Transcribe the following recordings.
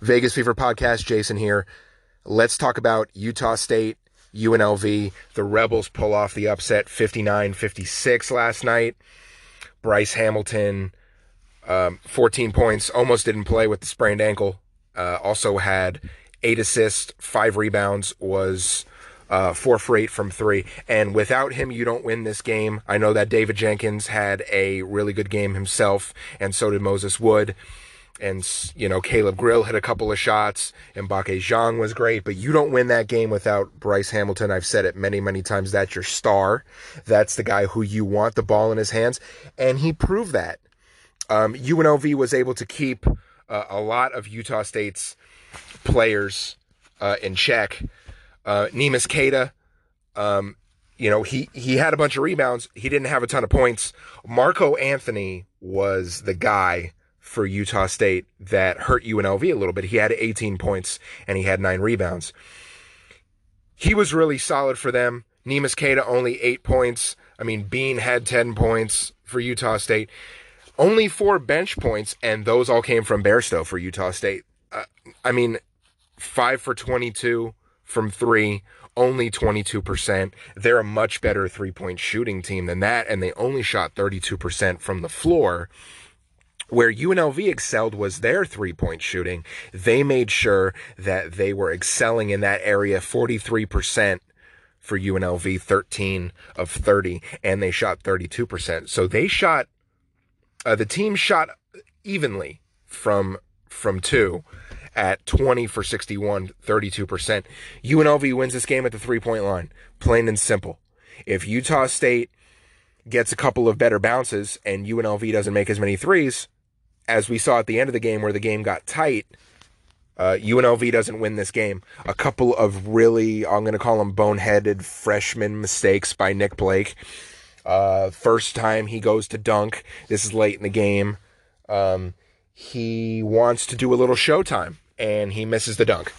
Vegas Fever Podcast, Jason here. Let's talk about Utah State, UNLV. The Rebels pull off the upset 59 56 last night. Bryce Hamilton, um, 14 points, almost didn't play with the sprained ankle. Uh, also had eight assists, five rebounds, was uh, four for eight from three. And without him, you don't win this game. I know that David Jenkins had a really good game himself, and so did Moses Wood and you know Caleb Grill hit a couple of shots, and Mbacke Diong was great, but you don't win that game without Bryce Hamilton. I've said it many, many times. That's your star. That's the guy who you want the ball in his hands, and he proved that. Um, UNLV was able to keep uh, a lot of Utah State's players uh, in check. Uh, Neemias Queta, um, you know, he he had a bunch of rebounds. He didn't have a ton of points. Marco Anthony was the guy for Utah State that hurt UNLV a little bit. He had 18 points and he had nine rebounds. He was really solid for them. Neemias Queta only eight points. I mean, Bean had 10 points for Utah State. Only four bench points, and those all came from Bairstow for Utah State. Uh, I mean, five for 22 from three, only 22%. They're a much better three point shooting team than that, and they only shot 32% from the floor. Where UNLV excelled was their three point shooting. They made sure that they were excelling in that area 43% for UNLV, 13 of 30, and they shot 32%. So they shot, uh, the team shot evenly from, from two at 20 for 61, 32%. UNLV wins this game at the three point line, plain and simple. If Utah State gets a couple of better bounces and UNLV doesn't make as many threes, as we saw at the end of the game where the game got tight, uh, UNLV doesn't win this game. A couple of really, I'm going to call them boneheaded freshman mistakes by Nick Blake. Uh, first time he goes to dunk. This is late in the game. Um, he wants to do a little showtime and he misses the dunk.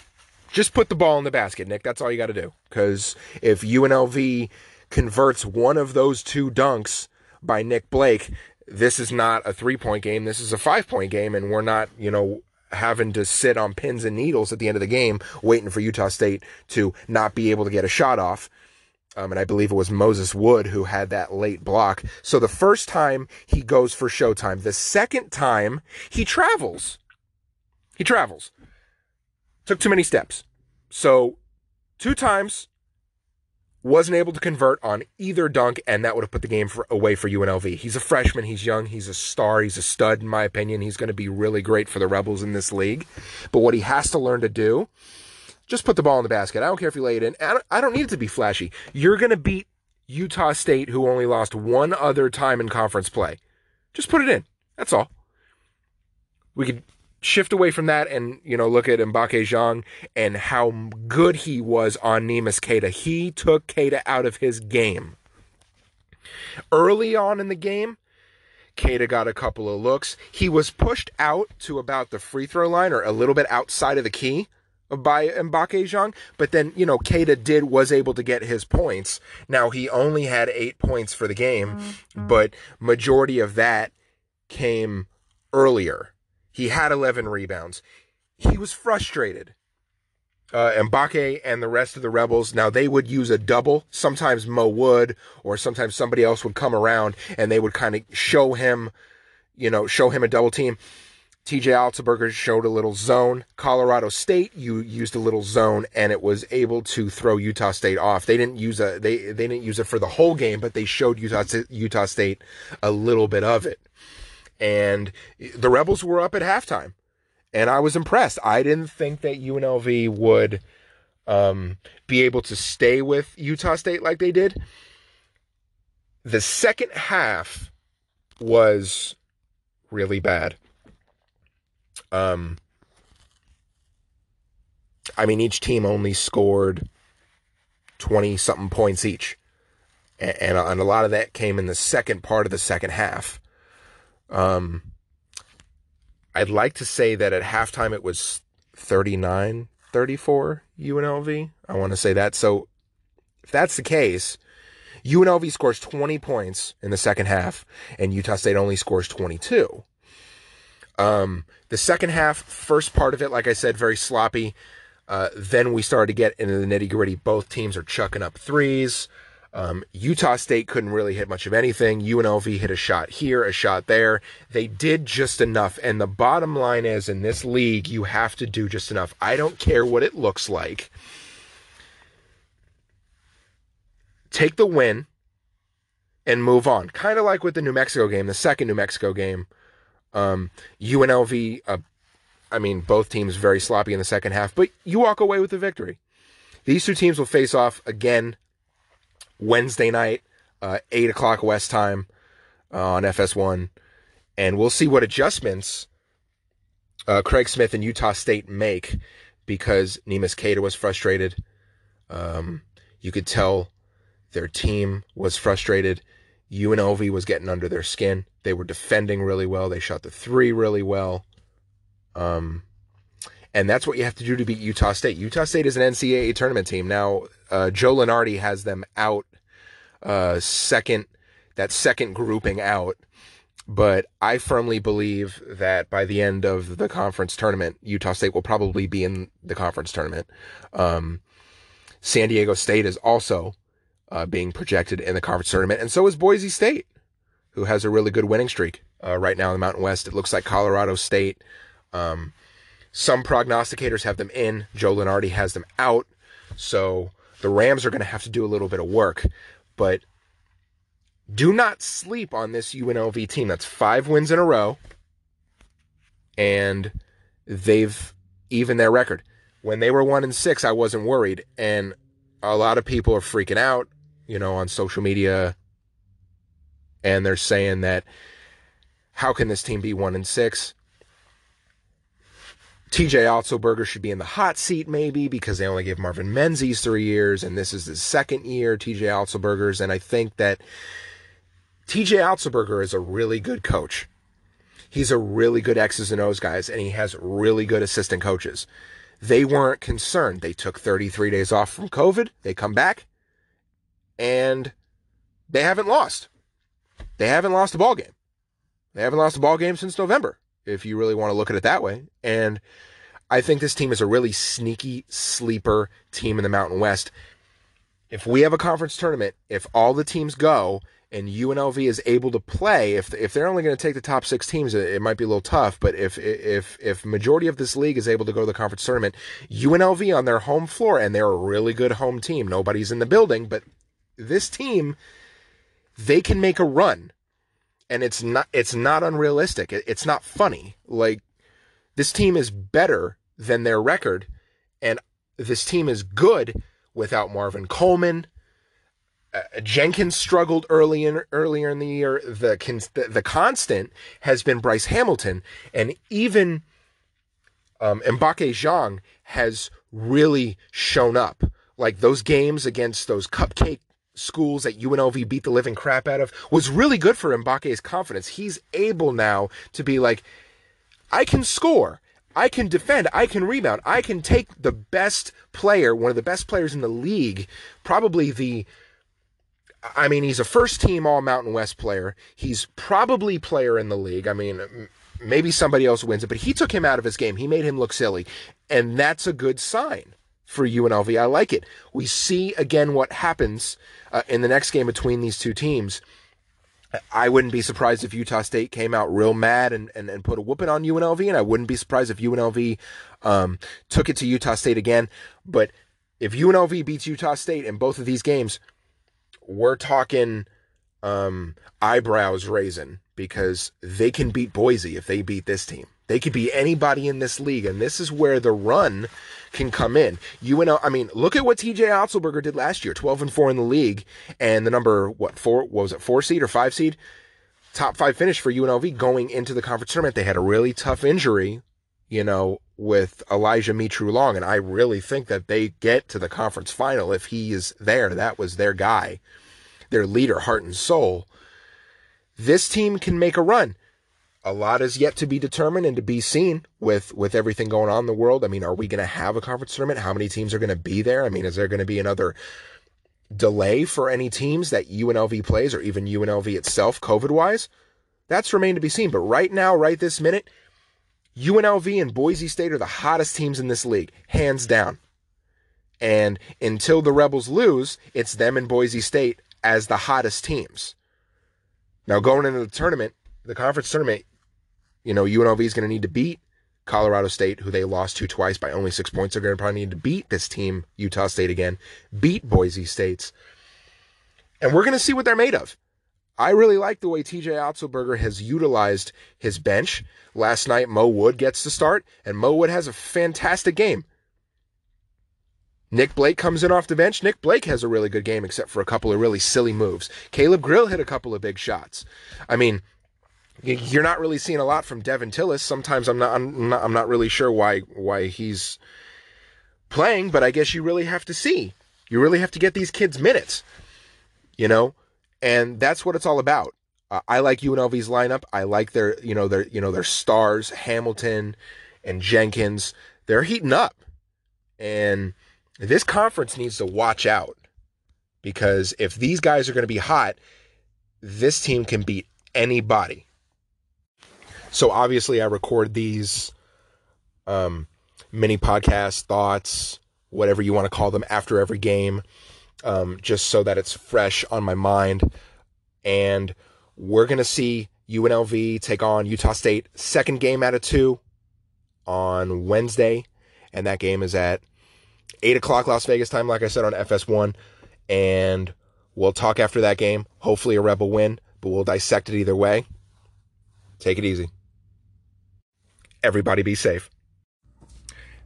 Just put the ball in the basket, Nick. That's all you got to do. Because if UNLV converts one of those two dunks by Nick Blake, this is not a three point game. This is a five point game, and we're not, you know, having to sit on pins and needles at the end of the game waiting for Utah State to not be able to get a shot off. Um, and I believe it was Moses Wood who had that late block. So the first time he goes for showtime. The second time he travels. He travels. Took too many steps. So two times wasn't able to convert on either dunk, and that would have put the game for, away for UNLV. He's a freshman, he's young, he's a star, he's a stud, in my opinion. He's going to be really great for the Rebels in this league. But what he has to learn to do, just put the ball in the basket. I don't care if you lay it in. I don't, I don't need it to be flashy. You're going to beat Utah State, who only lost one other time in conference play. Just put it in. That's all. We could shift away from that and you know look at Mbacke Diong and how good he was on Neemias Queta. He took Queta out of his game. Early on in the game, Queta got a couple of looks. He was pushed out to about the free throw line or a little bit outside of the key by Mbacke Diong, but then you know Queta did was able to get his points. Now he only had eight points for the game, mm-hmm. but majority of that came earlier he had 11 rebounds. He was frustrated. Uh, Mbacke and the rest of the Rebels, now they would use a double. Sometimes Mo would, or sometimes somebody else would come around and they would kind of show him, you know, show him a double team. TJ Otzelberger showed a little zone. Colorado State you used a little zone and it was able to throw Utah State off. They didn't use a they they didn't use it for the whole game, but they showed Utah Utah State a little bit of it and the Rebels were up at halftime, and I was impressed. I didn't think that UNLV would um, be able to stay with Utah State like they did. The second half was really bad. Um, I mean, each team only scored 20 something points each. And, and, and a lot of that came in the second part of the second half. Um, I'd like to say that at halftime it was 39 34 UNLV. I want to say that. So if that's the case, UNLV scores 20 points in the second half and Utah State only scores 22. Um, the second half, first part of it, like I said, very sloppy. Uh, then we started to get into the nitty gritty. Both teams are chucking up threes. Um, Utah State couldn't really hit much of anything. UNLV hit a shot here, a shot there. They did just enough. And the bottom line is in this league, you have to do just enough. I don't care what it looks like. Take the win and move on. Kind of like with the New Mexico game, the second New Mexico game. Um, UNLV, uh, I mean, both teams very sloppy in the second half, but you walk away with the victory. These two teams will face off again Wednesday night, uh, 8 o'clock West time uh, on FS1. And we'll see what adjustments uh, Craig Smith and Utah State make because Neemias Queta was frustrated. Um, you could tell their team was frustrated. UNLV was getting under their skin. They were defending really well. They shot the three really well. Um, and that's what you have to do to beat Utah State. Utah State is an NCAA tournament team. Now, uh, Joe Lunardi has them out uh, second, that second grouping out. But I firmly believe that by the end of the conference tournament, Utah State will probably be in the conference tournament. Um, San Diego State is also uh, being projected in the conference tournament, and so is Boise State, who has a really good winning streak uh, right now in the Mountain West. It looks like Colorado State. Um, some prognosticators have them in. Joe Lunardi has them out. So the Rams are going to have to do a little bit of work. But do not sleep on this UNLV team. That's five wins in a row. And they've even their record. When they were one and six, I wasn't worried. And a lot of people are freaking out, you know, on social media. And they're saying that how can this team be one and six? TJ Otzelberger should be in the hot seat, maybe, because they only gave Marvin Menzies three years, and this is his second year, TJ Otzelberger's. And I think that TJ Otzelberger is a really good coach. He's a really good X's and O's guys, and he has really good assistant coaches. They weren't concerned. They took 33 days off from COVID. They come back, and they haven't lost. They haven't lost a ball game. They haven't lost a ball game since November if you really want to look at it that way. And I think this team is a really sneaky sleeper team in the Mountain West. If we have a conference tournament, if all the teams go and UNLV is able to play, if if they're only going to take the top six teams, it, it might be a little tough. But if if if majority of this league is able to go to the conference tournament, UNLV on their home floor, and they're a really good home team. Nobody's in the building, but this team, they can make a run and it's not it's not unrealistic. it's not funny. Like this team is better than their record, and this team is good without Marvin Coleman. Uh, Jenkins struggled early in earlier in the year. The, the, the constant has been Bryce Hamilton, and even um, Mbacke Diong has really shown up. Like those games against those cupcake schools that UNLV beat the living crap out of was really good for Mbacke's confidence. He's able now to be like, I can score. I can defend. I can rebound. I can take the best player, one of the best players in the league, probably the I mean, he's a first team All Mountain West player. He's probably player in the league. I mean, maybe somebody else wins it, but he took him out of his game. He made him look silly. And that's a good sign for UNLV. I like it. We see again what happens uh, in the next game between these two teams. I wouldn't be surprised if Utah State came out real mad and, and, and put a whooping on UNLV, and I wouldn't be surprised if UNLV um, took it to Utah State again. But if UNLV beats Utah State in both of these games, we're talking um, eyebrows raising because they can beat Boise if they beat this team. They could be anybody in this league, and this is where the run can come in. UNL, I mean, look at what TJ Otzelberger did last year, 12 and 4 in the league, and the number, what, four, what was it, four seed or five seed? Top five finish for UNLV going into the conference tournament. They had a really tough injury, you know, with Elijah Mitrou-Long, and I really think that they get to the conference final if he is there. That was their guy, their leader, heart and soul. This team can make a run a lot is yet to be determined and to be seen with with everything going on in the world. I mean, are we going to have a conference tournament? How many teams are going to be there? I mean, is there going to be another delay for any teams that UNLV plays or even UNLV itself COVID wise? That's remained to be seen. But right now, right this minute, UNLV and Boise State are the hottest teams in this league, hands down. And until the Rebels lose, it's them and Boise State as the hottest teams. Now, going into the tournament, the conference tournament, you know, UNLV is going to need to beat Colorado State, who they lost to twice by only six points. They're going to probably need to beat this team, Utah State again, beat Boise State's. And we're going to see what they're made of. I really like the way TJ Otzelberger has utilized his bench. Last night, Mo Wood gets to start, and Mo Wood has a fantastic game. Nick Blake comes in off the bench. Nick Blake has a really good game, except for a couple of really silly moves. Caleb Grill hit a couple of big shots. I mean, you're not really seeing a lot from Devin Tillis. Sometimes I'm not, I'm not, I'm not really sure why, why he's playing, but I guess you really have to see. You really have to get these kids minutes, you know, and that's what it's all about. Uh, I like UNLV's lineup. I like their, you know, their, you know, their stars, Hamilton and Jenkins. They're heating up, and this conference needs to watch out because if these guys are going to be hot, this team can beat anybody. So obviously, I record these um, mini podcast thoughts, whatever you want to call them, after every game, um, just so that it's fresh on my mind. And we're going to see UNLV take on Utah State, second game out of two on Wednesday. And that game is at 8 o'clock Las Vegas time, like I said, on FS1. And we'll talk after that game. Hopefully, a Rebel win, but we'll dissect it either way. Take it easy. Everybody be safe.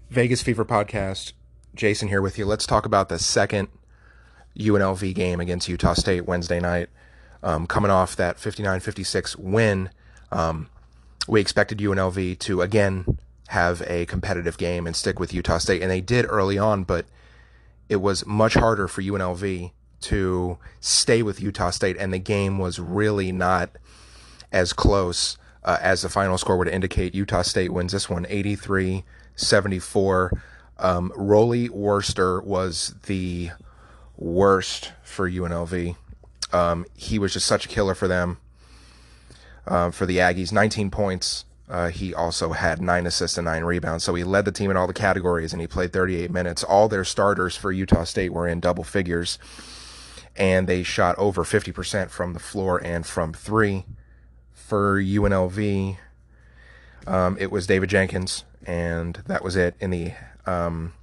Vegas Fever Podcast. Jason here with you. Let's talk about the second UNLV game against Utah State Wednesday night. Um, coming off that 59 56 win, um, we expected UNLV to again have a competitive game and stick with Utah State. And they did early on, but it was much harder for UNLV to stay with Utah State. And the game was really not as close uh, as the final score would indicate. Utah State wins this one 83 74. Um, Rollie Worster was the worst for UNLV. Um, he was just such a killer for them, uh, for the Aggies. 19 points, uh, he also had nine assists and nine rebounds. So he led the team in all the categories and he played 38 minutes. All their starters for Utah State were in double figures. And they shot over 50% from the floor and from three. For UNLV, um, it was David Jenkins, and that was it. In the um,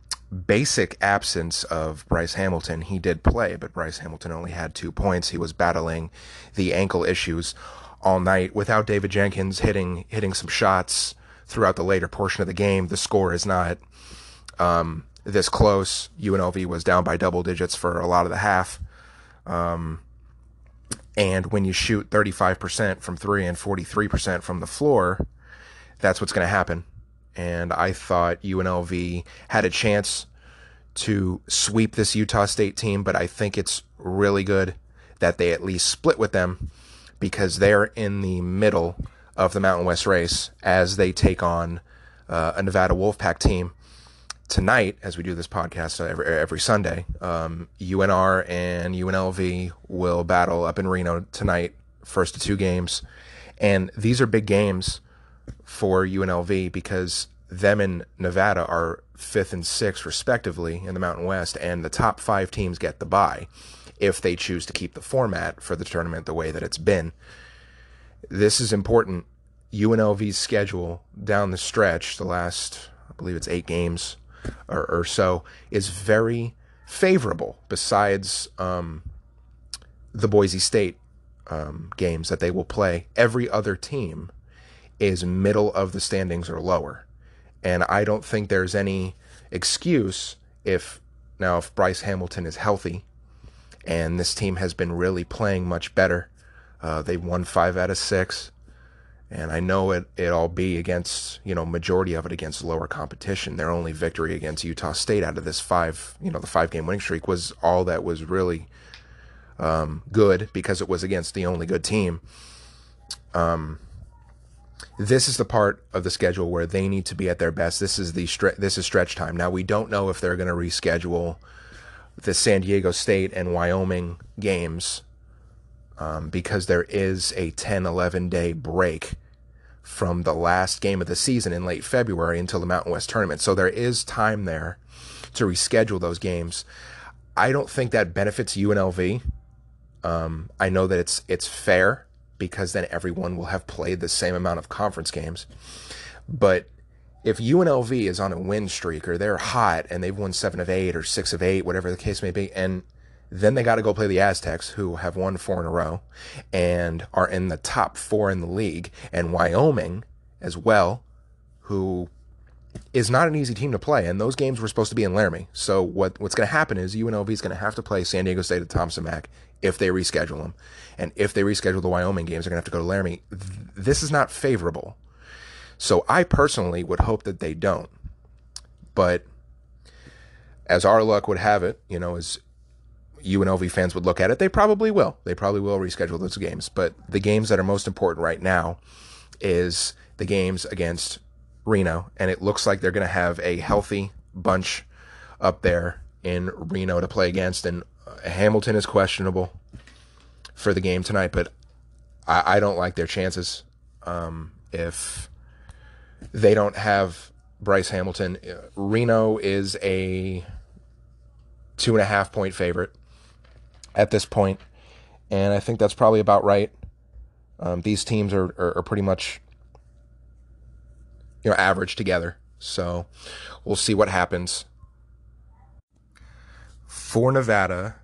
basic absence of Bryce Hamilton, he did play, but Bryce Hamilton only had two points. He was battling the ankle issues all night without David Jenkins hitting hitting some shots throughout the later portion of the game. The score is not um, this close. UNLV was down by double digits for a lot of the half. Um, and when you shoot 35% from three and 43% from the floor, that's what's going to happen. And I thought UNLV had a chance to sweep this Utah State team, but I think it's really good that they at least split with them because they're in the middle of the Mountain West race as they take on uh, a Nevada Wolfpack team tonight, as we do this podcast every, every Sunday. Um, UNR and UNLV will battle up in Reno tonight, first of two games. And these are big games for UNLV because them and Nevada are fifth and sixth, respectively, in the Mountain West, and the top five teams get the bye if they choose to keep the format for the tournament the way that it's been. This is important. UNLV's schedule down the stretch, the last, I believe it's eight games or, or so, is very favorable, besides um, the Boise State um, games that they will play. Every other team is middle of the standings or lower. And I don't think there's any excuse if now if Bryce Hamilton is healthy and this team has been really playing much better. Uh, they won five out of six, and I know it it'll be against you know majority of it against lower competition. Their only victory against Utah State out of this five you know the five game winning streak was all that was really um, good because it was against the only good team. Um, this is the part of the schedule where they need to be at their best. This is the stre- this is stretch time. Now we don't know if they're going to reschedule the San Diego State and Wyoming games um, because there is a 10 11 day break from the last game of the season in late February until the Mountain West tournament. So there is time there to reschedule those games. I don't think that benefits UNLV. Um, I know that it's it's fair because then everyone will have played the same amount of conference games. But if UNLV is on a win streak or they're hot and they've won seven of eight or six of eight, whatever the case may be, and then they got to go play the Aztecs, who have won four in a row and are in the top four in the league, and Wyoming as well, who is not an easy team to play. And those games were supposed to be in Laramie. So what what's going to happen is UNLV is going to have to play San Diego State at Thomas & Mack if they reschedule them, and if they reschedule the Wyoming games, they're going to have to go to Laramie. This is not favorable. So I personally would hope that they don't. But as our luck would have it, you know, as UNLV fans would look at it, they probably will. They probably will reschedule those games. But the games that are most important right now is the games against Reno, and it looks like they're going to have a healthy bunch up there in Reno to play against. And uh, Hamilton is questionable for the game tonight, but I, I don't like their chances. Um, if they don't have Bryce Hamilton, uh, Reno is a two and a half point favorite at this point, and I think that's probably about right. Um, these teams are, are, are pretty much you know average together, so we'll see what happens. For Nevada,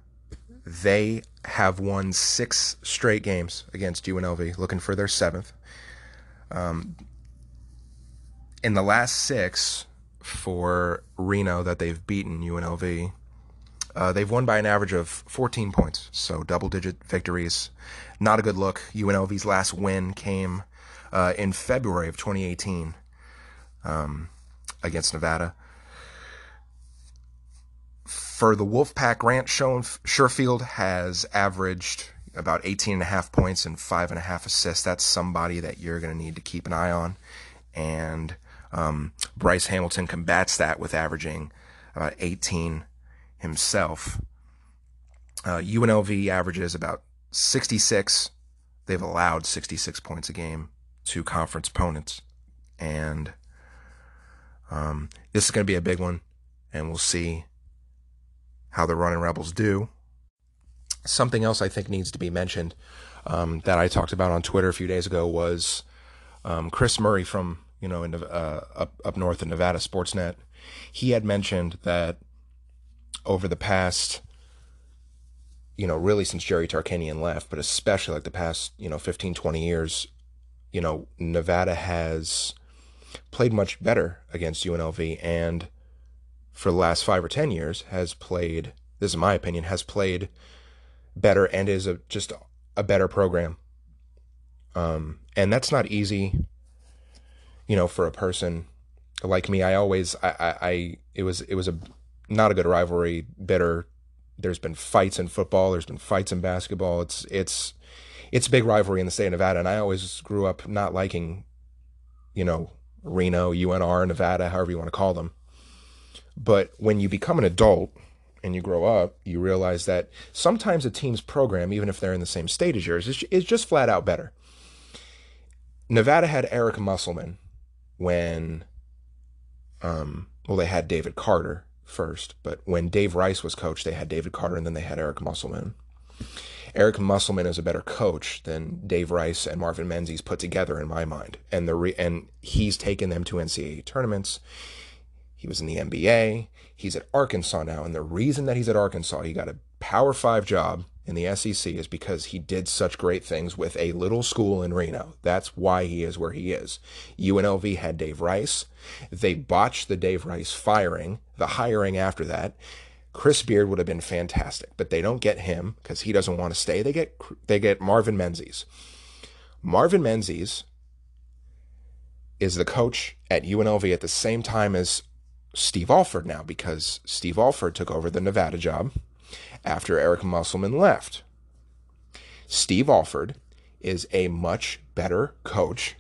they have won six straight games against UNLV, looking for their seventh. Um, in the last six for Reno that they've beaten UNLV, uh, they've won by an average of 14 points, so double digit victories. Not a good look. UNLV's last win came uh, in February of 2018 um, against Nevada. For the Wolfpack, Grant Sherfield has averaged about 18 and a half points and five and a half assists. That's somebody that you're going to need to keep an eye on. And um, Bryce Hamilton combats that with averaging uh, 18 himself. Uh, UNLV averages about 66. They've allowed 66 points a game to conference opponents. And um, this is going to be a big one, and we'll see how the running Rebels do. Something else I think needs to be mentioned um, that I talked about on Twitter a few days ago was um, Chris Murray from you know in, uh, up up north in Nevada Sportsnet. He had mentioned that over the past, you know, really since Jerry Tarkanian left, but especially like the past, you know, 15, 20 years, you know, Nevada has played much better against UNLV and for the last five or 10 years has played, this is my opinion, has played better and is a, just a better program. Um, and that's not easy, you know, for a person like me. I always, I, I, I it was, it was a not a good rivalry. Bitter. There's been fights in football. There's been fights in basketball. It's it's it's a big rivalry in the state of Nevada, and I always grew up not liking, you know, Reno, UNR, Nevada, however you want to call them. But when you become an adult and you grow up, you realize that sometimes a team's program, even if they're in the same state as yours, is, is just flat out better. Nevada had Eric Musselman when, um, well, they had David Carter first, but when Dave Rice was coach, they had David Carter and then they had Eric Musselman. Eric Musselman is a better coach than Dave Rice and Marvin Menzies put together in my mind, and the re- and he's taken them to NCAA tournaments. He was in the NBA. He's at Arkansas now, and the reason that he's at Arkansas, he got a Power Five job in the SEC is because he did such great things with a little school in Reno. That's why he is where he is. UNLV had Dave Rice. They botched the Dave Rice firing, the hiring after that. Chris Beard would have been fantastic, but they don't get him because he doesn't want to stay. They get they get Marvin Menzies. Marvin Menzies is the coach at UNLV at the same time as Steve Alford now because Steve Alford took over the Nevada job after Eric Musselman left. Steve Alford is a much better coach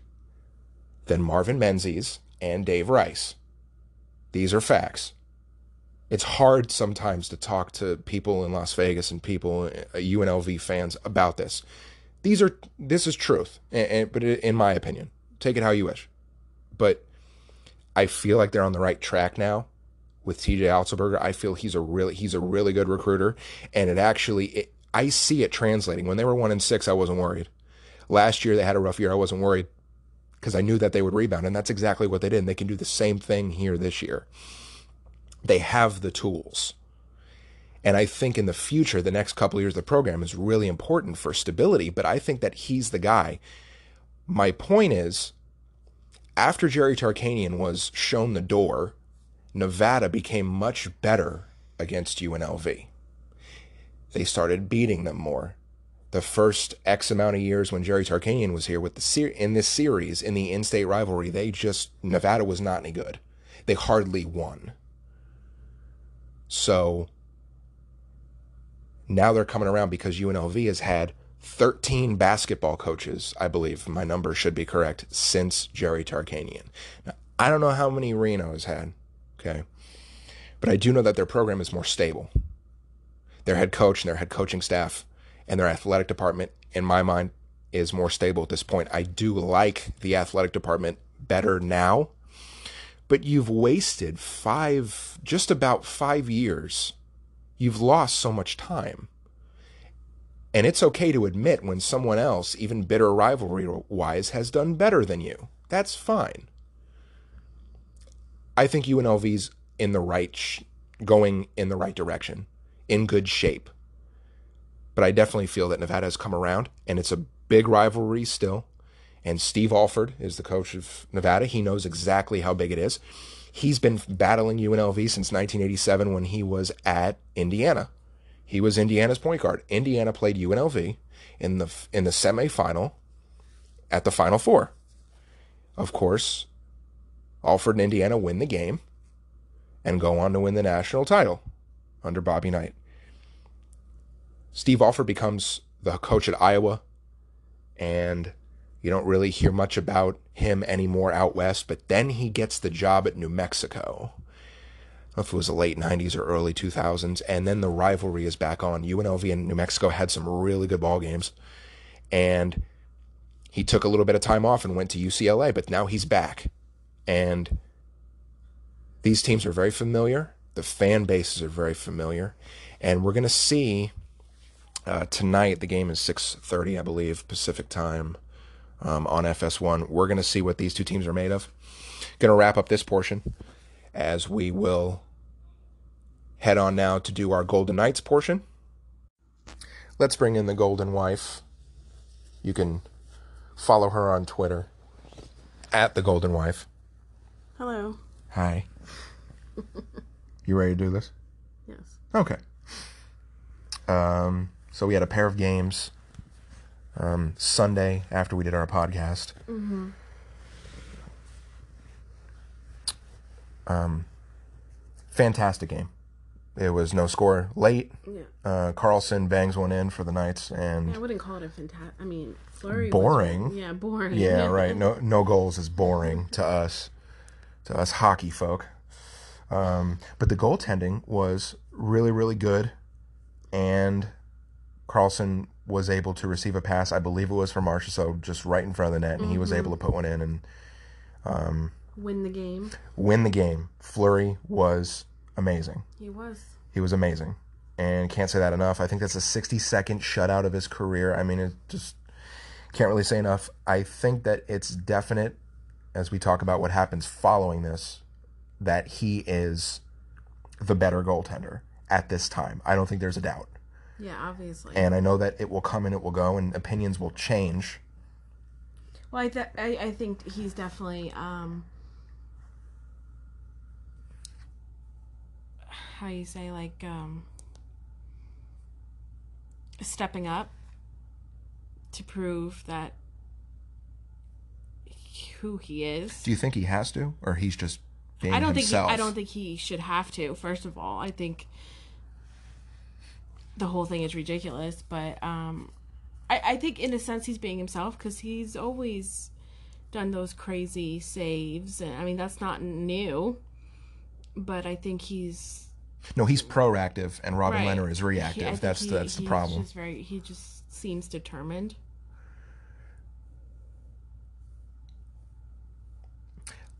than Marvin Menzies and Dave Rice. These are facts. It's hard sometimes to talk to people in Las Vegas and people, UNLV uh, fans, about this. These are this is truth, but in my opinion, take it how you wish. But I feel like they're on the right track now with TJ Otzelberger. I feel he's a really he's a really good recruiter, and it actually it, I see it translating. When they were one and six, I wasn't worried. Last year they had a rough year. I wasn't worried because I knew that they would rebound, and that's exactly what they did. And they can do the same thing here this year. They have the tools. And I think in the future, the next couple of years, the program is really important for stability. But I think that he's the guy. My point is, after Jerry Tarkanian was shown the door, Nevada became much better against UNLV. They started beating them more. The first X amount of years when Jerry Tarkanian was here with the ser- in this series in the in-state rivalry, they just Nevada was not any good. They hardly won. So now they're coming around because UNLV has had 13 basketball coaches, I believe my number should be correct, since Jerry Tarkanian. Now, I don't know how many Reno has had, okay? But I do know that their program is more stable. Their head coach and their head coaching staff and their athletic department, in my mind, is more stable at this point. I do like the athletic department better now, but you've wasted five, just about five years You've lost so much time. And it's okay to admit when someone else, even bitter rivalry wise, has done better than you. That's fine. I think UNLV's in the right, sh- going in the right direction, in good shape. But I definitely feel that Nevada has come around, and it's a big rivalry still. And Steve Alford is the coach of Nevada. He knows exactly how big it is. He's been battling UNLV since 1987 when he was at Indiana. He was Indiana's point guard. Indiana played UNLV in the in the semifinal at the Final Four. Of course, Alford and Indiana win the game and go on to win the national title under Bobby Knight. Steve Alford becomes the coach at Iowa, and you don't really hear much about him anymore out west, but then he gets the job at New Mexico. if it was the late 90s or early 2000s, and then the rivalry is back on. UNLV and New Mexico had some really good ball games, and he took a little bit of time off and went to UCLA, but now he's back. And these teams are very familiar. The fan bases are very familiar, and we're going to see uh, tonight. The game is 6:30, I believe, Pacific time um, on FS1. We're going to see what these two teams are made of. Going to wrap up this portion as we will head on now to do our Golden Knights portion. Let's bring in the Golden Wife. You can follow her on Twitter at the Golden Wife. Hello. Hi. you ready to do this? Yes. Okay. Um, so we had a pair of games um, Sunday after we did our podcast. Mm-hmm. Um, fantastic game. It was no score late. Yeah. Uh, Karlsson bangs one in for the Knights, and I wouldn't call it a fantastic. I mean, Fleury. boring. Was, yeah, boring. Yeah, right. No, no goals is boring to us, to us hockey folk. Um, but the goaltending was really, really good, and Karlsson was able to receive a pass. I believe it was from so just right in front of the net, and mm-hmm. he was able to put one in and um, win the game. Win the game. Fleury was amazing. He was. He was amazing, and can't say that enough. I think that's a 60 second shutout of his career. I mean, it just can't really say enough. I think that it's definite as we talk about what happens following this that he is the better goaltender at this time. I don't think there's a doubt. Yeah, obviously. And I know that it will come and it will go, and opinions will change. Well, I, th- I, I think he's definitely um, how you say like um, stepping up to prove that who he is. Do you think he has to, or he's just being I don't himself? think he, I don't think he should have to. First of all, I think the whole thing is ridiculous. But um, I, I think in a sense he's being himself because he's always done those crazy saves, and I mean that's not new. But I think he's no, he's proactive, and Robin right. Lehner is reactive. He, that's he, that's the problem. Just very, he just seems determined.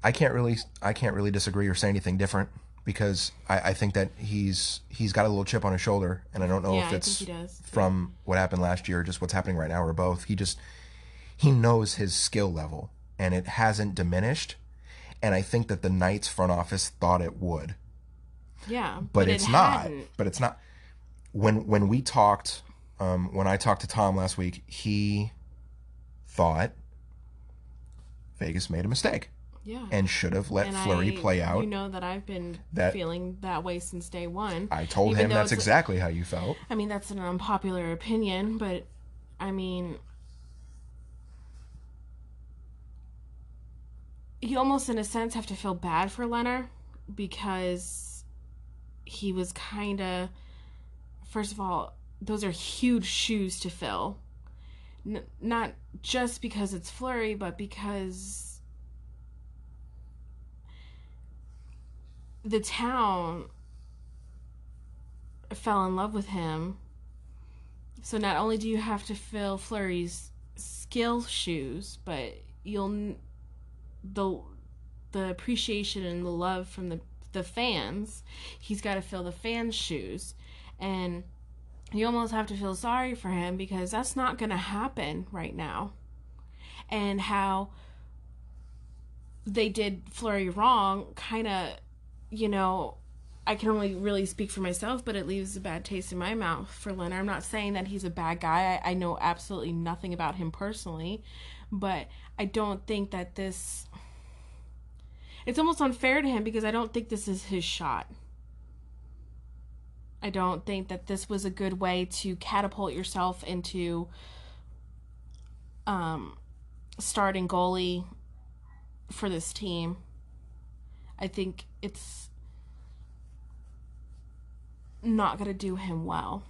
I can't really I can't really disagree or say anything different because I, I think that he's he's got a little chip on his shoulder, and I don't know Yeah, if it's from what happened last year or just what's happening right now or both. He just he knows his skill level, and it hasn't diminished. And I think that the Knights front office thought it would, Yeah, but, it it's not. hadn't. But it's not. When when we talked, um, when I talked to Tom last week, he thought Vegas made a mistake Yeah. and should have let And Fleury I- play out. You know that I've been That- feeling that way since day one. I told Even him that's exactly how you felt. I mean, that's an unpopular opinion, but I mean, you almost, in a sense, have to feel bad for Lehner because he was kind of, first of all, those are huge shoes to fill. N- not just because it's Fleury, but because the town fell in love with him. So not only do you have to fill Fleury's skill shoes, but you'll the the appreciation and the love from the the fans. He's got to fill the fans' shoes, and you almost have to feel sorry for him because that's not going to happen right now. And how they did Fleury wrong, kind of, you know, I can only really speak for myself, but it leaves a bad taste in my mouth for Lehner. I'm not saying that he's a bad guy. I, I know absolutely nothing about him personally, but I don't think that this. It's almost unfair to him because I don't think this is his shot. I don't think that this was a good way to catapult yourself into um, starting goalie for this team. I think it's not going to do him well.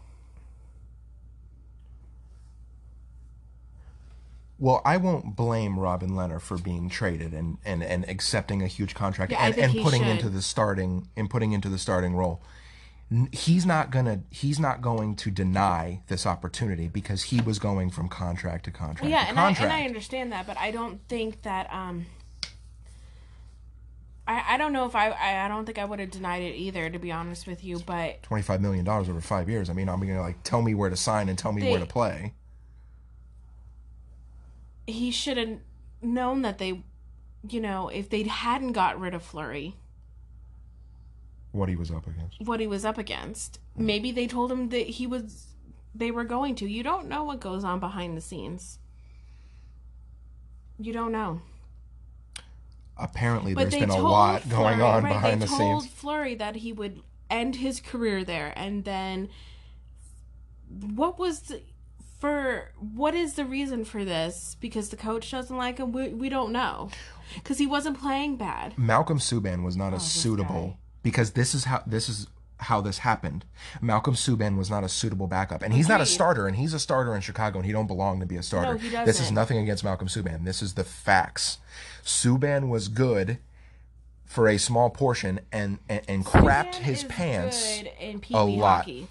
Well, I won't blame Robin Lehner for being traded and, and, and accepting a huge contract Yeah, and, and putting should. into the starting and putting into the starting role. He's not gonna he's not going to deny this opportunity because he was going from contract to contract yeah, to and I, and I understand that, but I don't think that. Um, I, I don't know if I, I I don't think I would have denied it either, to be honest with you. But Twenty five million dollars over five years. I mean, I'm gonna like tell me where to sign and tell me They- where to play. he should have known that they, you know, if they hadn't got rid of Fleury, What he was up against. what he was up against. Maybe they told him that he was they were going to. You don't know what goes on behind the scenes. You don't know. Apparently, But there's been a told lot going on right, behind they the told scenes. Fleury that he would end his career there, and then what was the, for what is the reason for this? Because the coach doesn't like him. We, we don't know because he wasn't playing bad. Malcolm Subban was Oh, not a suitable guy. because this is how this is how this happened. Malcolm Subban was not a suitable backup, and he's not a starter, and he's a starter in Chicago, and he don't belong to be a starter. he this is nothing against Malcolm Subban. This is the facts. Subban was good for a small portion, and and, and crapped Subban his pants. a lot. hockey.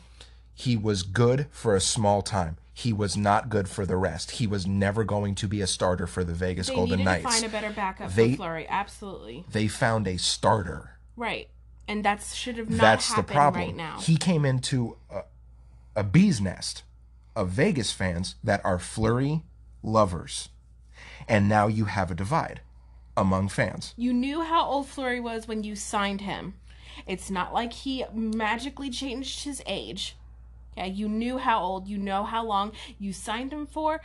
He was good for a small time. He was not good for the rest. He was never going to be a starter for the Vegas They Golden needed Knights. to find a better backup They- for Fleury. Absolutely they found a starter. right, and that should have not That's the problem. right now. He came into a, a bee's nest of Vegas fans that are Fleury lovers. And now you have a divide among fans. You knew how old Fleury was when you signed him. It's not like he magically changed his age. Yeah, you knew how old, you know how long you signed him for.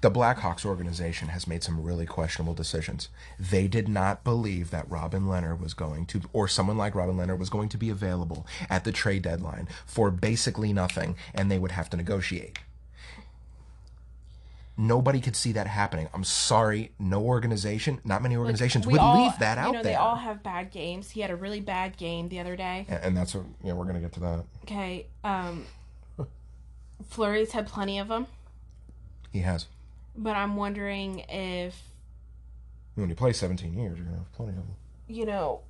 The Blackhawks organization has made some really questionable decisions. They did not believe that Robin Lehner was going to, or someone like Robin Lehner was going to be available at the trade deadline for basically nothing, and they would have to negotiate. Nobody could see that happening. I'm sorry, no organization, not many organizations We would all- leave that you out know, there. They all have bad games. He had a really bad game the other day. and, and that's what, yeah, we're going to get to that. Okay, um, Fleury's had plenty of them, He has. But I'm wondering if When you play 17 years, you're to have plenty of them. you know,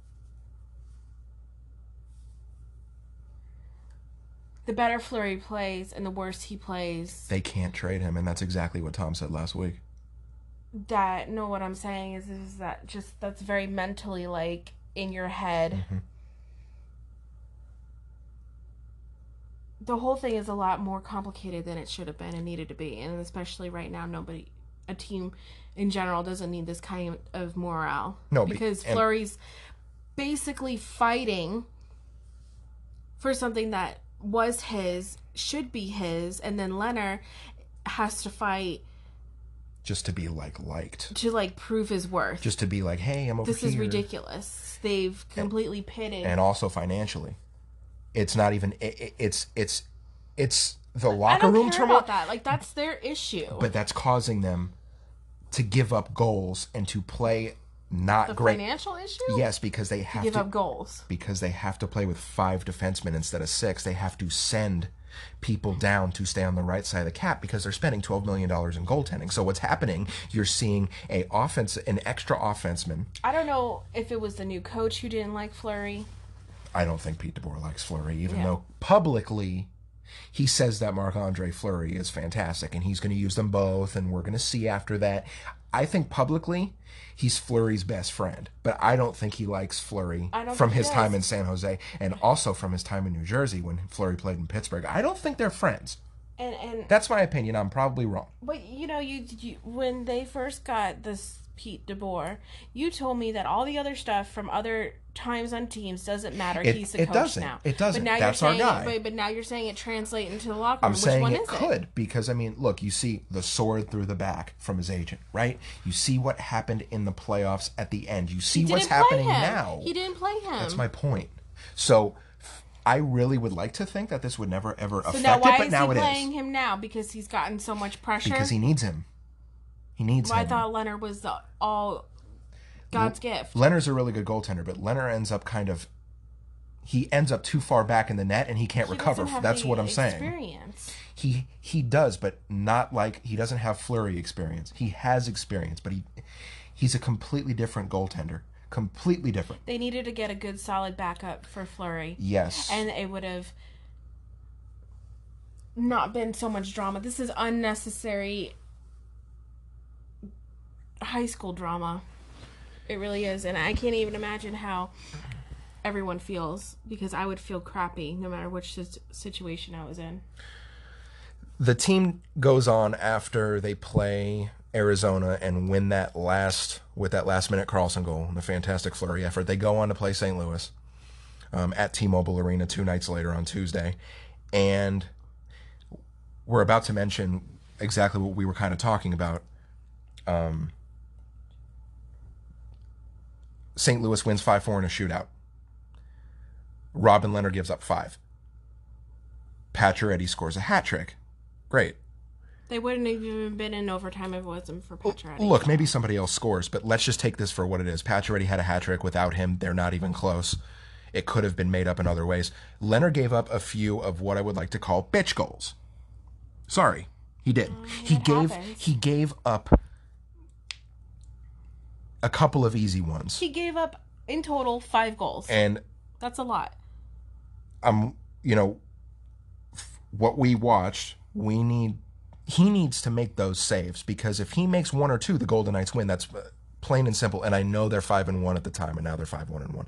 the better Fleury plays and the worse he plays. They can't trade him, and that's exactly what Tom said last week. that no what i'm saying is is that just that's very mentally like in your head Mm-hmm. The whole thing is a lot more complicated than it should have been and needed to be and especially right now nobody a team in general doesn't need this kind of morale. No, because and- Fleury's basically fighting for something that was his should be his and then Lehner has to fight just to be like liked, to like prove his worth. Just to be like, hey, I'm over this here. is ridiculous. They've completely pitted and also financially, it's not even. It, it- it's it's it's the I locker don't room care turmoil, about that. Like that's their issue. but that's causing them to give up goals and to play not the great. financial issue. Yes, because they have to Give to up goals. because they have to play with five defensemen instead of six. They have to send people down to stay on the right side of the cap because they're spending twelve million dollars in goaltending. So what's happening? You're seeing a offense, an extra offenseman. I don't know if it was the new coach who didn't like Fleury. I don't think Pete DeBoer likes Fleury, even Yeah. though publicly he says that Marc Andre Fleury is fantastic and he's going to use them both, and we're going to see after that. I think publicly he's Fleury's best friend, but I don't think he likes Fleury from his time in San Jose and also from his time in New Jersey when Fleury played in Pittsburgh. I don't think they're friends. And and That's my opinion. I'm probably wrong. but you know you, you when they first got this Pete DeBoer, you told me that all the other stuff from other times on teams doesn't matter. It- He's the it coach doesn't. now. It doesn't. But now That's you're our saying guy. It, but, now you're saying it translate into the locker room. I'm Which saying one it is could because I mean, look, you see the sword through the back from his agent, right? You see what happened in the playoffs at the end. You see what's happening now. He didn't play him. That's my point. So I really would like to think that this would never ever so affect now why it, but is now he it playing is him now? Because he's gotten so much pressure. because he needs him. He needs Well, I him. thought Lehner was the all God's gift. Lehner's a really good goaltender, but Lehner ends up kind of he ends up too far back in the net and he can't He recover. That's what I'm saying. He he does, but not like he doesn't have Fleury experience. He has experience, but he he's a completely different goaltender. Completely different. They needed to get a good, solid backup for Fleury, Yes. and it would have not been so much drama. This is unnecessary high school drama. It really is, and I can't even imagine how everyone feels because I would feel crappy no matter which situation I was in. the team goes on after they play Arizona and win that last with that last minute Karlsson goal and the fantastic Fleury effort. They go on to play St. Louis um, at T-Mobile Arena two nights later on Tuesday, and we're about to mention exactly what we were kind of talking about. Um, St. Louis wins five four in a shootout. Robin Lehner gives up five. Pacioretty scores a hat trick. Great. They wouldn't have even been in overtime if it wasn't for Pacioretty. Look, maybe somebody else scores, but let's just take this for what it is. Pacioretty had a hat trick. Without him, they're not even close. It could have been made up in other ways. Lehner gave up a few of what I would like to call bitch goals. Sorry, he did. Oh, he gave happens. he gave up a couple of easy ones, he gave up in total five goals. and That's a lot. I'm you know f- what we watched. We need he needs to make those saves because if he makes one or two, the Golden Knights win. That's uh, plain and simple. And I know they're five and one at the time, and now they're five one and one,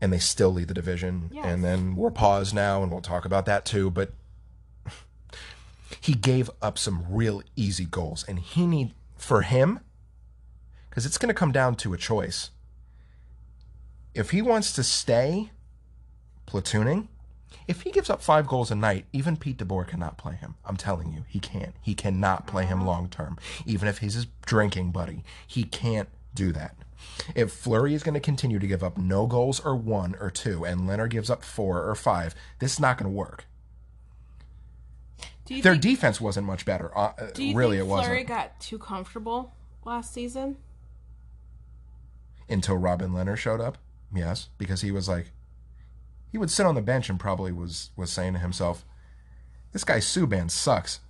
and they still lead the division. Yes. And then we're paused now, and we'll talk about that too. But he gave up some real easy goals, and he need for him because it's going to come down to a choice. If he wants to stay platooning, if he gives up five goals a night, even Pete DeBoer cannot play him. I'm telling you, he can't. He cannot play him long term. Even if he's his drinking buddy, he can't do that. If Fleury is going to continue to give up no goals or one or two, and Lehner gives up four or five, this is not going to work. Do you Their think, defense wasn't much better. Uh, do you really, think it wasn't Fleury got too comfortable last season? Until Robin Lehner showed up. Yes, because he was like, he would sit on the bench and probably was was saying to himself, "This guy Subban sucks.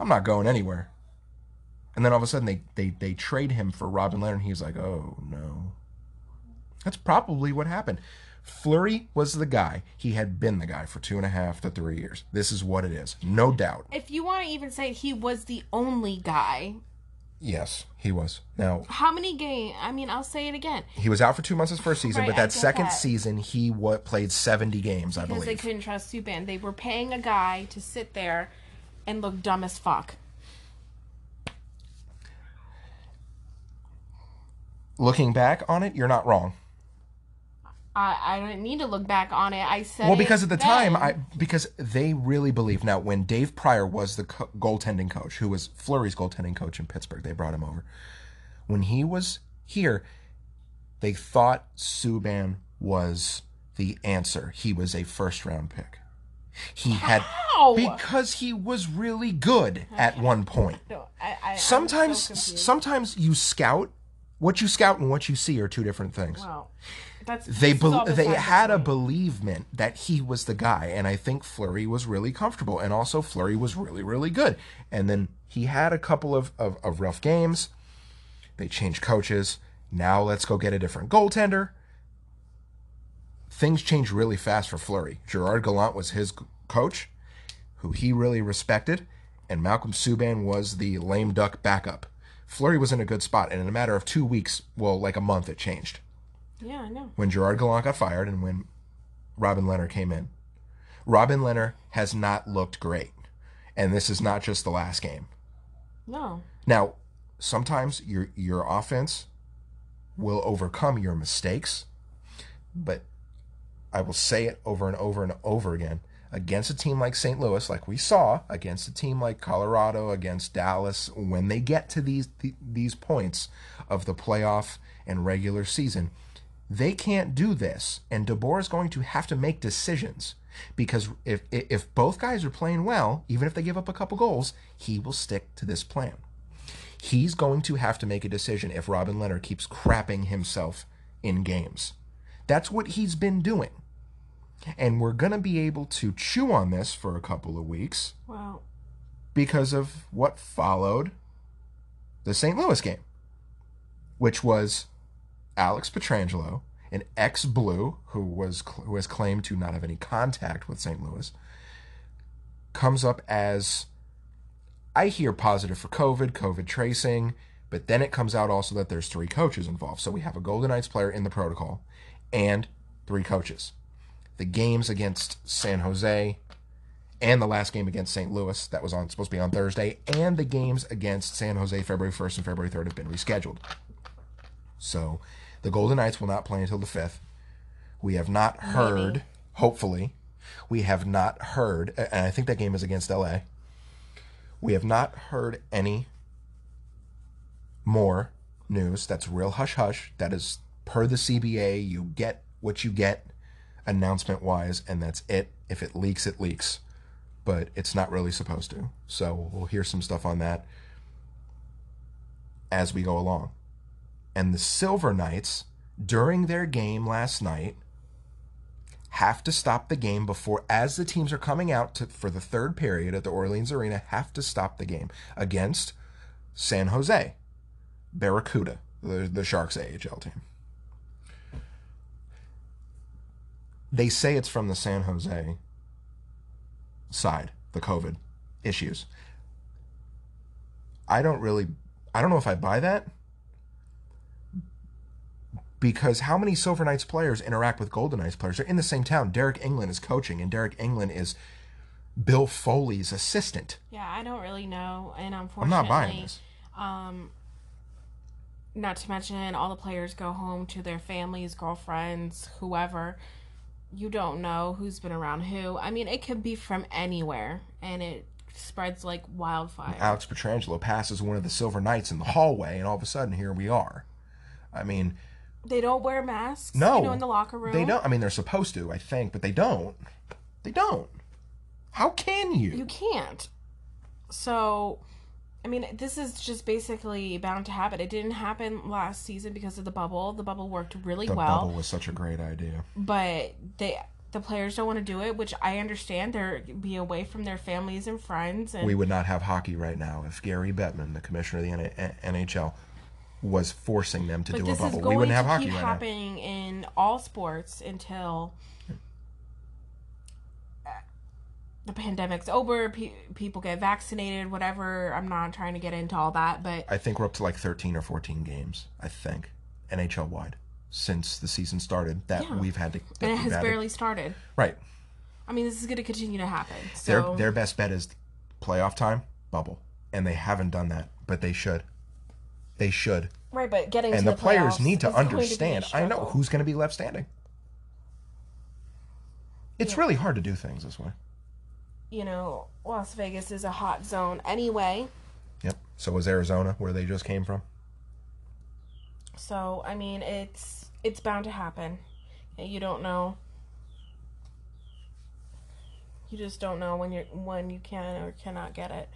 I'm not going anywhere." And then all of a sudden they they they trade him for Robin Lehner. He's like, "Oh no." That's probably what happened. Fleury was the guy. He had been the guy for two and a half to three years. This is what it is, no doubt. If you want to even say he was the only guy, Yes, he was. Now How many game? I mean, I'll say it again he was out for two months his first season, Right, but that second that. season he wa played seventy games, I believe. because they couldn't trust Subban. They were paying a guy to sit there and look dumb as fuck. Looking back on it, you're not wrong. I I don't need to look back on it. I said Well, because at the time. I because they really believe now. When Dave Prior was the co- goaltending coach, who was Fleury's goaltending coach in Pittsburgh, they brought him over. When he was here, they thought Subban was the answer. He was a first round pick. He had How? because he was really good at one point. No, I, I, Sometimes, so sometimes you scout. What you scout and what you see are two different things Well, that's they this is all bel they had a believement that he was the guy and i think Fleury was really comfortable and also Fleury was really really good. And then he had a couple of, of, of rough games. They changed coaches. Now let's go get a different goaltender. Things changed really fast for Fleury. Gerard gallant was his coach who he really respected and malcolm subban was the lame duck backup. Fleury was in a good spot and in a matter of two weeks well like a month it changed Yeah, I know. when Gerard Gallant got fired and when Robin Lehner came in. Robin Lehner has not looked great. And this is not just the last game. No. Now, sometimes your your offense will overcome your mistakes, but I will say it over and over and over again. Against a team like St. Louis, like we saw, against a team like Colorado, against Dallas, when they get to these th- these points of the playoff and regular season, they can't do this, and DeBoer is going to have to make decisions because if if both guys are playing well, even if they give up a couple goals, he will stick to this plan. He's going to have to make a decision if Robin Lehner keeps crapping himself in games. That's what he's been doing. And we're going to be able to chew on this for a couple of weeks Well, because of what followed the St. Louis game, which was Alex Pietrangelo, an ex-Blue who was who has claimed to not have any contact with St. Louis, comes up as I hear positive for COVID, COVID tracing, but then it comes out also that there's three coaches involved. So we have a Golden Knights player in the protocol and three coaches. The games against San Jose and the last game against St. Louis that was on supposed to be on Thursday, and the games against San Jose February 1st and February 3rd have been rescheduled. So the Golden Knights will not play until the 5th. We have not heard, hopefully, we have not heard, and I think that game is against LA. We have not heard any more news. That's real hush hush. That is per the CBA. You get what you get announcement wise, and that's it. If it leaks, it leaks. But it's not really supposed to. So we'll hear some stuff on that as we go along. And the Silver Knights, during their game last night, have to stop the game before, as the teams are coming out to, for the third period at the Orleans Arena, have to stop the game against San Jose, Barracuda, the, the Sharks AHL team. They say it's from the San Jose side, the COVID issues. I don't really, I don't know if I buy that because how many Silver Knights players interact with Golden Knights players? They're in the same town. Deryk Engelland is coaching, and Deryk Engelland is Bill Foley's assistant. yeah, I don't really know, and unfortunately, I'm not buying this. Um, not to mention all the players go home to their families, girlfriends, whoever. You don't know who's been around who. I mean, it could be from anywhere, and it spreads like wildfire. Alex Pietrangelo passes one of the Silver Knights in the hallway, and all of a sudden, here we are. I mean, They don't wear masks. No, you know, in the locker room. they don't. I mean, they're supposed to, I think, but they don't. They don't. How can you? You can't. So, I mean, this is just basically bound to happen. It didn't happen last season because of the bubble. The bubble worked really the well, The bubble was such a great idea. but they the players don't want to do it, which I understand. They're be away from their families and friends, and We would not have hockey right now if Gary Bettman, the commissioner of the N- NHL, was forcing them to but do a bubble. We wouldn't have hockey keep right now. happening in all sports until the pandemic's over, pe- people get vaccinated, whatever. I'm not trying to get into all that, but I think we're up to like 13 or 14 games, I think, NHL wide, since the season started that Yeah. we've had to. and it has to- barely started. Right. I mean, this is going to continue to happen. Their, So their best bet is playoff time, bubble. And they haven't done that, but they should. They should. right, but getting And to the, the, players need to is going be a understand. I know who's going to be left standing. It's really hard to do things this way. you know, Las Vegas is a hot zone anyway. Yep. So was Arizona, where they just came from. So I mean, it's it's bound to happen. You don't know. You just don't know when you're when you can or cannot get it.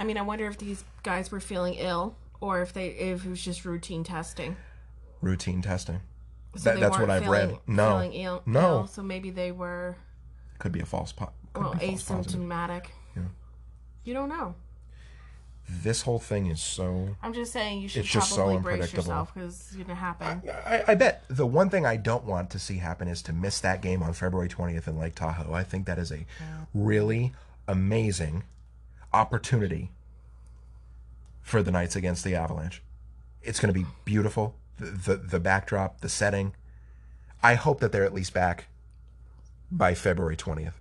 I mean, I wonder if these guys were feeling ill or if they if it was just routine testing. Routine testing. So That- that's what I've read. No. feeling ill, No. ill, so maybe they were Could be a false po- could well positive. asymptomatic. Yeah. You don't know. This whole thing is so. I'm just saying you should It's just so unpredictable. yourself because it's gonna happen. I, I bet the one thing I don't want to see happen is to miss that game on February 20th in Lake Tahoe. I think that is a really amazing opportunity for the Knights against the Avalanche. It's going to be beautiful. The, the the backdrop, the setting. I hope that they're at least back by February 20th.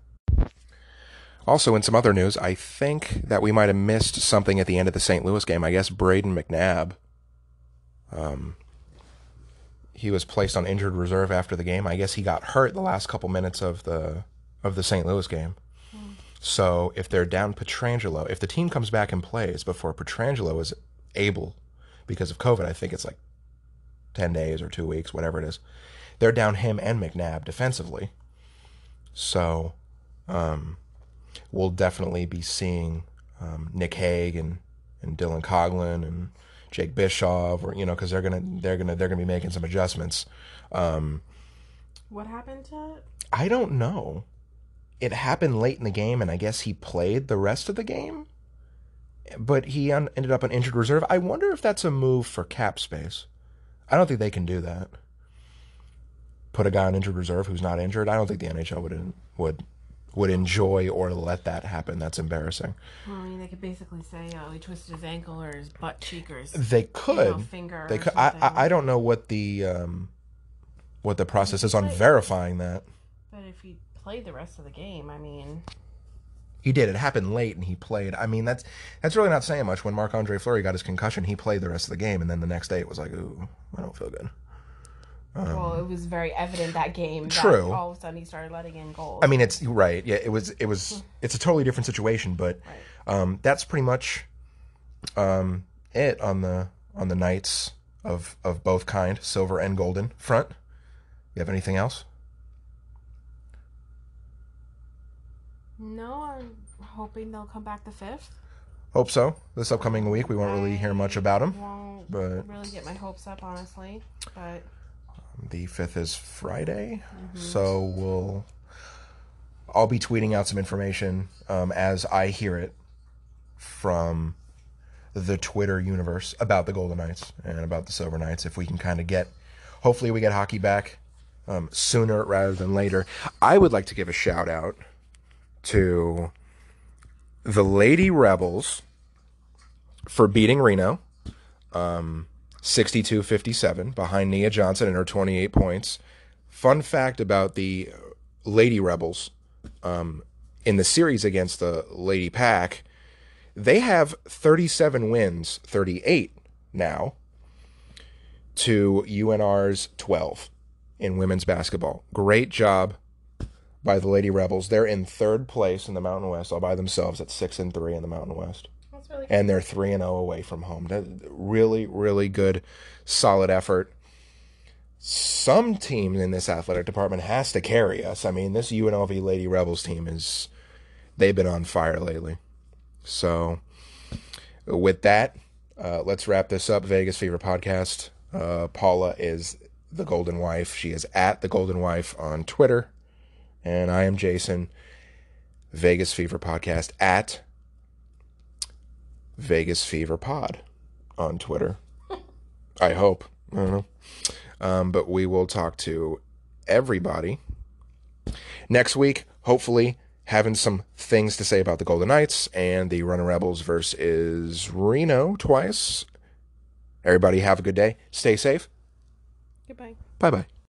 Also, in some other news, I think that we might have missed something at the end of the St. Louis game. I guess Brayden McNabb um, he was placed on injured reserve after the game. I guess he got hurt the last couple minutes of the of the St. Louis game. So if they're down Pietrangelo, if the team comes back and plays before Pietrangelo is able, because of COVID, I think it's like ten days or two weeks, whatever it is. They're down him and McNabb defensively. So um, we'll definitely be seeing um, Nick Hague and, and Dylan Coghlan and Jake Bischoff, or you know, because they're gonna they're gonna they're gonna be making some adjustments. Um, What happened to? I don't know. It happened late in the game, and I guess he played the rest of the game, but he un- ended up on injured reserve. I wonder if that's a move for cap space. I don't think they can do that. Put a guy on injured reserve who's not injured. I don't think the NHL would would would enjoy or let that happen. That's embarrassing. Well, I mean, they could basically say, "Oh, he twisted his ankle or his butt cheek or his They could. you know, finger." They could. I. I I don't know what the um, what the process is on verifying that. But if he played the rest of the game, I mean, He did. It happened late, and he played. I mean, that's that's really not saying much. When Marc Andre Fleury got his concussion, he played the rest of the game, and then the next day it was like, ooh, I don't feel good. well, it was very evident that game. That Um, True. all of a sudden, he started letting in goals. I mean, it's right. Yeah, it was. It was. It's a totally different situation, but um, that's pretty much um, it on the on the Knights of of both kind, silver and golden front. You have anything else? No, I'm hoping they'll come back the fifth. Hope so. This upcoming week, we won't really hear much about them. Won't But- really get my hopes up, honestly. But The fifth is Friday, so we'll. I'll be tweeting out some information um, as I hear it from the Twitter universe about the Golden Knights and about the Silver Knights. If we can kind of get, hopefully, we get hockey back um, sooner rather than later. I would like to give a shout out to the Lady Rebels for beating Reno. 62 57 behind Nia Johnson and her 28 points. Fun fact about the Lady Rebels um, in the series against the Lady Pack, they have 37 wins, 38 now, to UNR's 12 in women's basketball. Great job by the Lady Rebels. They're in third place in the Mountain West all by themselves at 6 and 3 in the Mountain West that's really and they're 3 and 0 away from home. That really really good solid effort. Some team in this athletic department has to carry us. I mean, this UNLV Lady Rebels team is they've been on fire lately. So with that, uh, let's wrap this up. Vegas Fever podcast. Uh, Paula is the Golden Wife. She is at the Golden Wife on Twitter, and I am Jason. Vegas Fever podcast at Vegas Fever Pod on Twitter. I hope. I don't know. Um, but we will talk to everybody. Next week, hopefully, having some things to say about the Golden Knights and the Runnin' Rebels versus Reno twice. Everybody have a good day. Stay safe. Goodbye. Bye bye.